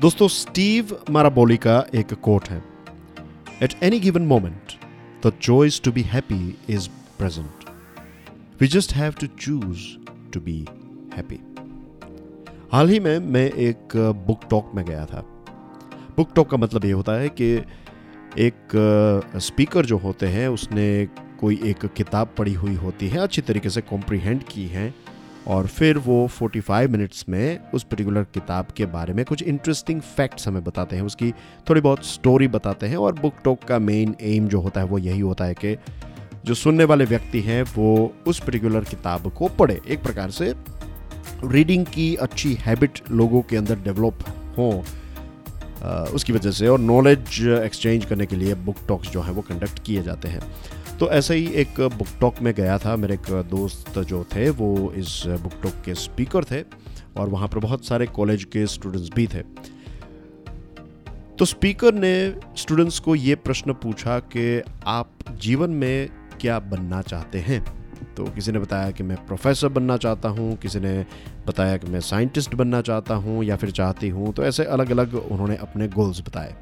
दोस्तों स्टीव माराबोली का एक कोट है। At any given moment the choice to be happy is present we just have to choose to be happy हाल ही में मैं एक बुक टॉक में गया था। बुक टॉक का मतलब ये होता है कि एक स्पीकर जो होते हैं, उसने कोई एक किताब पढ़ी हुई होती है, अच्छी तरीके से कॉम्प्रीहेंड की है और फिर वो 45 मिनट्स में उस पर्टिकुलर किताब के बारे में कुछ इंटरेस्टिंग फैक्ट्स हमें बताते हैं। उसकी थोड़ी बहुत स्टोरी बताते हैं और बुक टॉक का मेन एम जो होता है वो यही होता है कि जो सुनने वाले व्यक्ति हैं, वो उस पर्टिकुलर किताब को पढ़े। एक प्रकार से रीडिंग की अच्छी हैबिट लोगों के अंदर डेवलप हो उसकी वजह से और नॉलेज एक्सचेंज करने के लिए बुक टॉक्स जो है वो कंडक्ट किए जाते हैं। तो ऐसे ही एक बुक टॉक में गया था, मेरे एक दोस्त जो थे, वो इस बुक टॉक के स्पीकर थे और वहाँ पर बहुत सारे कॉलेज के स्टूडेंट्स भी थे। तो स्पीकर ने स्टूडेंट्स को ये प्रश्न पूछा कि आप जीवन में क्या बनना चाहते हैं? तो किसी ने बताया कि मैं प्रोफेसर बनना चाहता हूँ, किसी ने बताया कि मैं साइंटिस्ट बनना चाहता हूँ या फिर चाहती हूँ तो ऐसे अलग अलग उन्होंने अपने गोल्स बताए।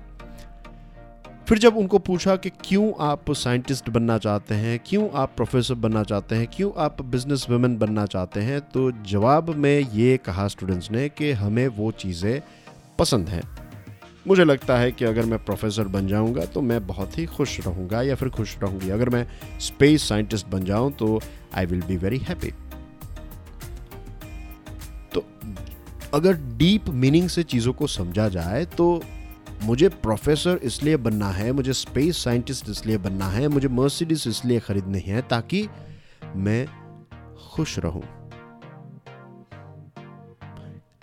फिर जब उनको पूछा कि क्यों आप साइंटिस्ट बनना चाहते हैं, क्यों आप प्रोफेसर बनना चाहते हैं, क्यों आप बिज़नेस वुमेन बनना चाहते हैं तो जवाब में ये कहा स्टूडेंट्स ने कि हमें वो चीज़ें पसंद हैं। मुझे लगता है कि अगर मैं प्रोफेसर बन जाऊँगा तो मैं बहुत ही खुश रहूँगा या फिर खुश रहूँगी। अगर मैं स्पेस साइंटिस्ट बन जाऊँ तो I will be very happy तो अगर डीप मीनिंग से चीज़ों को समझा जाए तो मुझे प्रोफेसर इसलिए बनना है, मुझे स्पेस साइंटिस्ट इसलिए बनना है, मुझे मर्सिडीज इसलिए खरीदनी है ताकि मैं खुश रहूँ।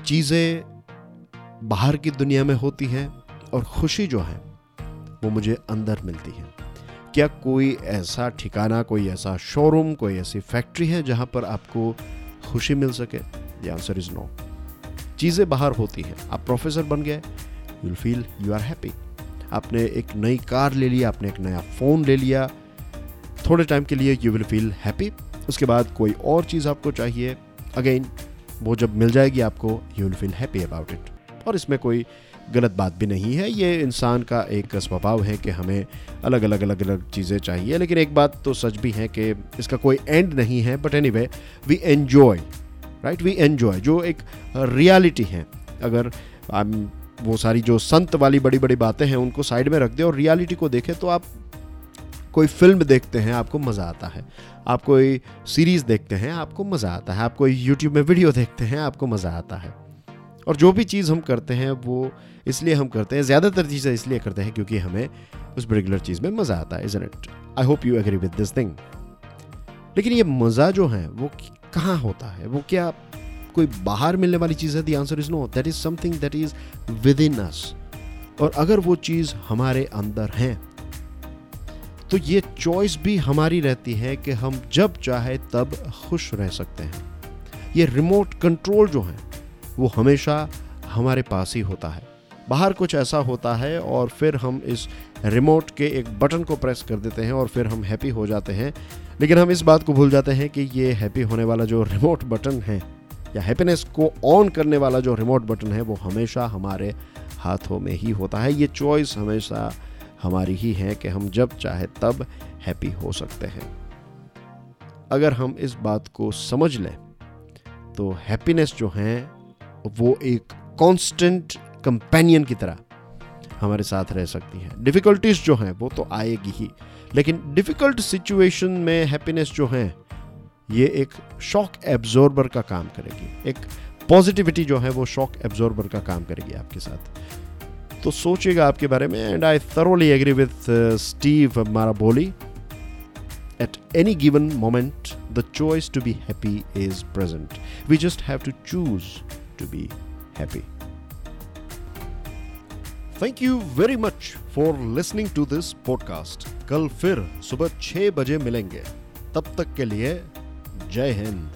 चीज़ें बाहर की दुनिया में होती हैं और खुशी जो है, वो मुझे अंदर मिलती है। क्या कोई ऐसा ठिकाना, कोई ऐसा शोरूम कोई ऐसी फैक्ट्री है जहाँ पर आपको खुशी मिल सके? आंसर इज़ नो चीज़ें बाहर होती हैं। आप प्रोफेसर बन गए you'll feel you are happy आपने एक नई कार ले लिया, आपने एक नया फ़ोन ले लिया। थोड़े टाइम के लिए यू विल फील हैप्पी उसके बाद कोई और चीज़ आपको चाहिए। अगेन वो जब मिल जाएगी आपको you will feel happy about it और इसमें कोई गलत बात भी नहीं है। ये इंसान का एक स्वभाव है कि हमें अलग अलग अलग अलग चीज़ें चाहिए। लेकिन एक बात तो सच भी है कि इसका कोई एंड नहीं है। But anyway we enjoy right we enjoy जो एक रियलिटी है। अगर वो सारी जो संत वाली बड़ी बड़ी बातें हैं, उनको साइड में रख दे और रियलिटी को देखें तो आप कोई फ़िल्म देखते हैं, आपको मज़ा आता है। आप कोई सीरीज़ देखते हैं, आपको मज़ा आता है। आप कोई यूट्यूब में वीडियो देखते हैं, आपको मज़ा आता है। और जो भी चीज़ हम करते हैं, वो इसलिए हम करते हैं, ज़्यादातर चीज़ें इसलिए करते हैं क्योंकि हमें उस पर्टिकुलर चीज़ में मज़ा आता है isn't it I hope you agree with this thing लेकिन ये मज़ा जो है, वो कहाँ होता है? वो क्या कोई बाहर मिलने वाली चीज़ है the answer is no that is something that is within us और अगर वो चीज़ हमारे अंदर है तो ये चॉइस भी हमारी रहती है कि हम जब चाहे तब खुश रह सकते हैं। ये रिमोट कंट्रोल जो है, वो हमेशा हमारे पास ही होता है। बाहर कुछ ऐसा होता है और फिर हम इस रिमोट के एक बटन को प्रेस कर देते हैं और फिर हम हैप्पी हो जाते हैं। लेकिन हम इस बात को भूल जाते हैं कि ये हैप्पी होने वाला जो रिमोट बटन है या हैप्पीनेस को ऑन करने वाला जो रिमोट बटन है, वो हमेशा हमारे हाथों में ही होता है। ये चॉइस हमेशा हमारी ही है कि हम जब चाहे तब हैप्पी हो सकते हैं। अगर हम इस बात को समझ लें तो हैप्पीनेस जो है, वो एक कांस्टेंट कंपेनियन की तरह हमारे साथ रह सकती है। डिफ़िकल्टीज जो हैं, वो तो आएगी ही। लेकिन डिफ़िकल्ट सिचुएशन में हैप्पीनेस जो है ये एक शॉक एब्जॉर्बर का काम करेगी। एक पॉजिटिविटी जो है वो शॉक एब्जॉर्बर का काम करेगी आपके साथ। तो सोचिएगा आपके बारे में and I thoroughly agree with Steve Maraboli at any given moment, the choice to be happy is present. We just have to choose to be happy. Thank you very much for listening to this podcast कल फिर सुबह छह बजे मिलेंगे। तब तक के लिए जय हिंद